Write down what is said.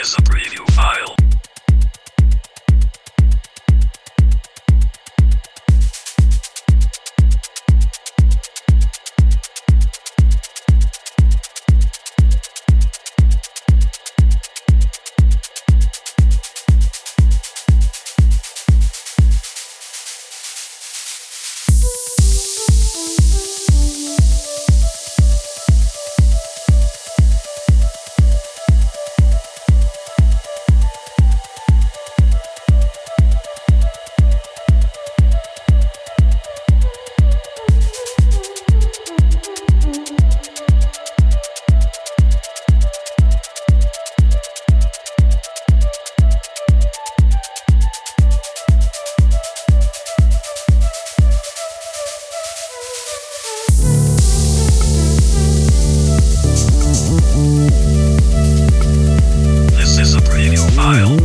A style.